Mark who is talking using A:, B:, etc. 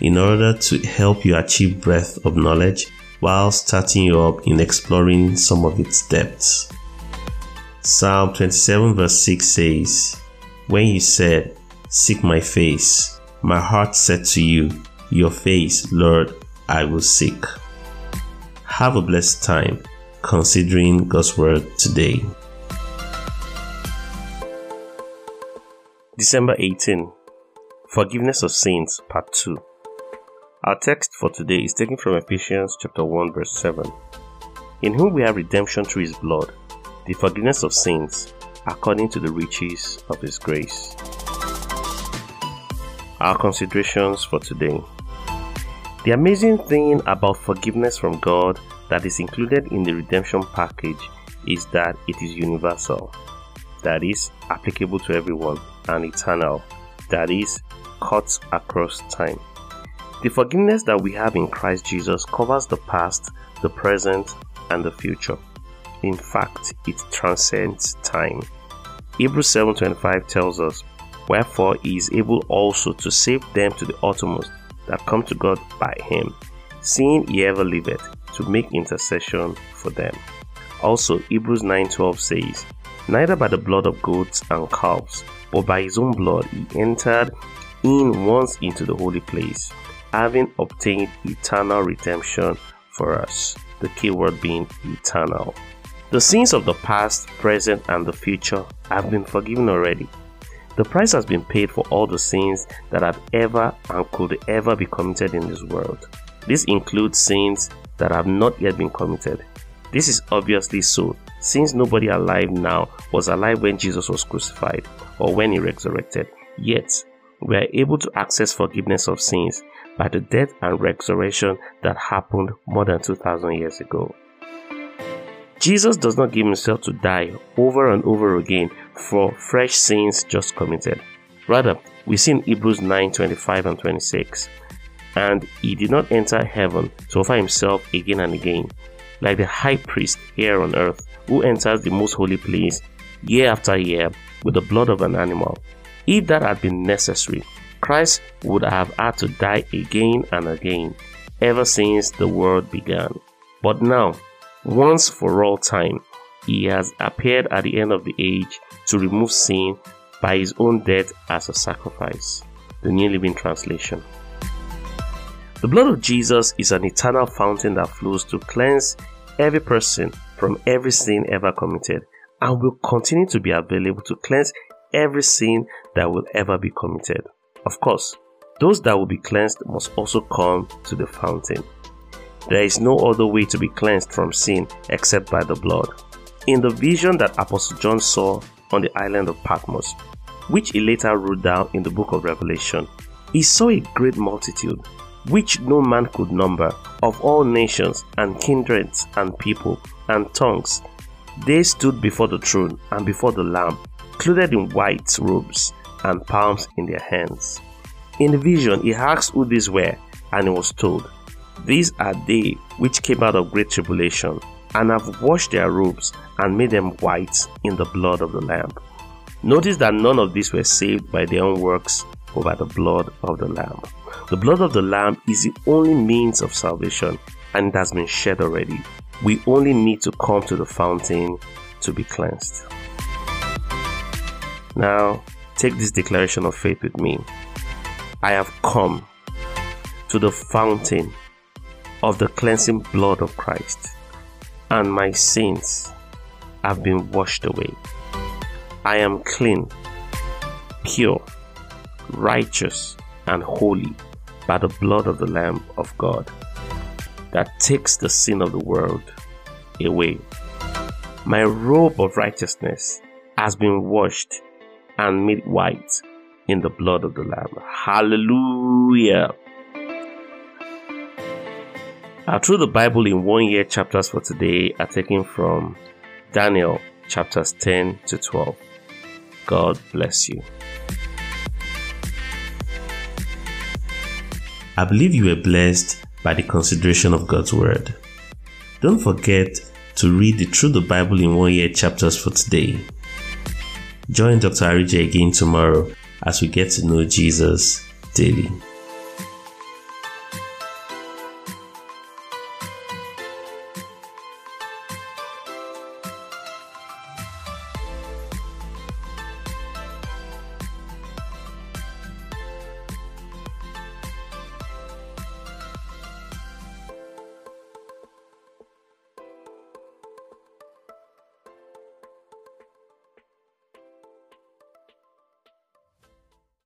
A: in order to help you achieve breadth of knowledge while starting you up in exploring some of its depths. Psalm 27 verse 6 says, When you said, Seek my face, my heart said to you, Your face, Lord, I will seek. Have a blessed time considering God's Word today. December 18 Forgiveness of Sins, Part 2. Our text for today is taken from Ephesians chapter 1 verse 7. In whom we have redemption through his blood, the forgiveness of sins, according to the riches of his grace. Our considerations for today. The amazing thing about forgiveness from God that is included in the redemption package is that it is universal, that is, applicable to everyone, and eternal, that is, cuts across time. The forgiveness that we have in Christ Jesus covers the past, the present, and the future. In fact, it transcends time. Hebrews 7:25 tells us, "Wherefore he is able also to save them to the uttermost that come to God by him, seeing he ever liveth to make intercession for them." Also, Hebrews 9:12 says, "Neither by the blood of goats and calves, but by his own blood he entered in once into the holy place." Having obtained eternal redemption for us. The key word being eternal. The sins of the past, present, and the future have been forgiven already. The price has been paid for all the sins that have ever and could ever be committed in this world. This includes sins that have not yet been committed. This is obviously so, since nobody alive now was alive when Jesus was crucified or when he resurrected. Yet, we are able to access forgiveness of sins by the death and resurrection that happened more than 2000 years ago. Jesus does not give himself to die over and over again for fresh sins just committed. Rather, we see in Hebrews 9 25 and 26. And he did not enter heaven to offer himself again and again, like the high priest here on earth, who enters the most holy place year after year with the blood of an animal. If that had been necessary, Christ would have had to die again and again ever since the world began. But now, once for all time, he has appeared at the end of the age to remove sin by his own death as a sacrifice. The New Living Translation. The blood of Jesus is an eternal fountain that flows to cleanse every person from every sin ever committed and will continue to be available to cleanse every sin that will ever be committed. Of course, those that will be cleansed must also come to the fountain. There is no other way to be cleansed from sin except by the blood. In the vision that Apostle John saw on the island of Patmos, which he later wrote down in the book of Revelation, he saw a great multitude, which no man could number, of all nations and kindreds and people and tongues. They stood before the throne and before the Lamb, clothed in white robes and palms in their hands. In the vision, he asked who these were, and he was told, These are they which came out of great tribulation, and have washed their robes and made them white in the blood of the Lamb. Notice that none of these were saved by their own works, but by the blood of the Lamb. The blood of the Lamb is the only means of salvation, and it has been shed already. We only need to come to the fountain to be cleansed. Now, take this declaration of faith with me. I have come to the fountain of the cleansing blood of Christ, and my sins have been washed away. I am clean, pure, righteous, and holy by the blood of the Lamb of God that takes the sin of the world away. My robe of righteousness has been washed and made white in the blood of the Lamb. Hallelujah. Our Through the Bible in One Year chapters for today are taken from Daniel chapters 10 to 12. God bless you. I believe you were blessed by the consideration of God's Word. Don't forget to read the Through the Bible in One Year chapters for today. Join Dr. Arije again tomorrow as we get to know Jesus daily.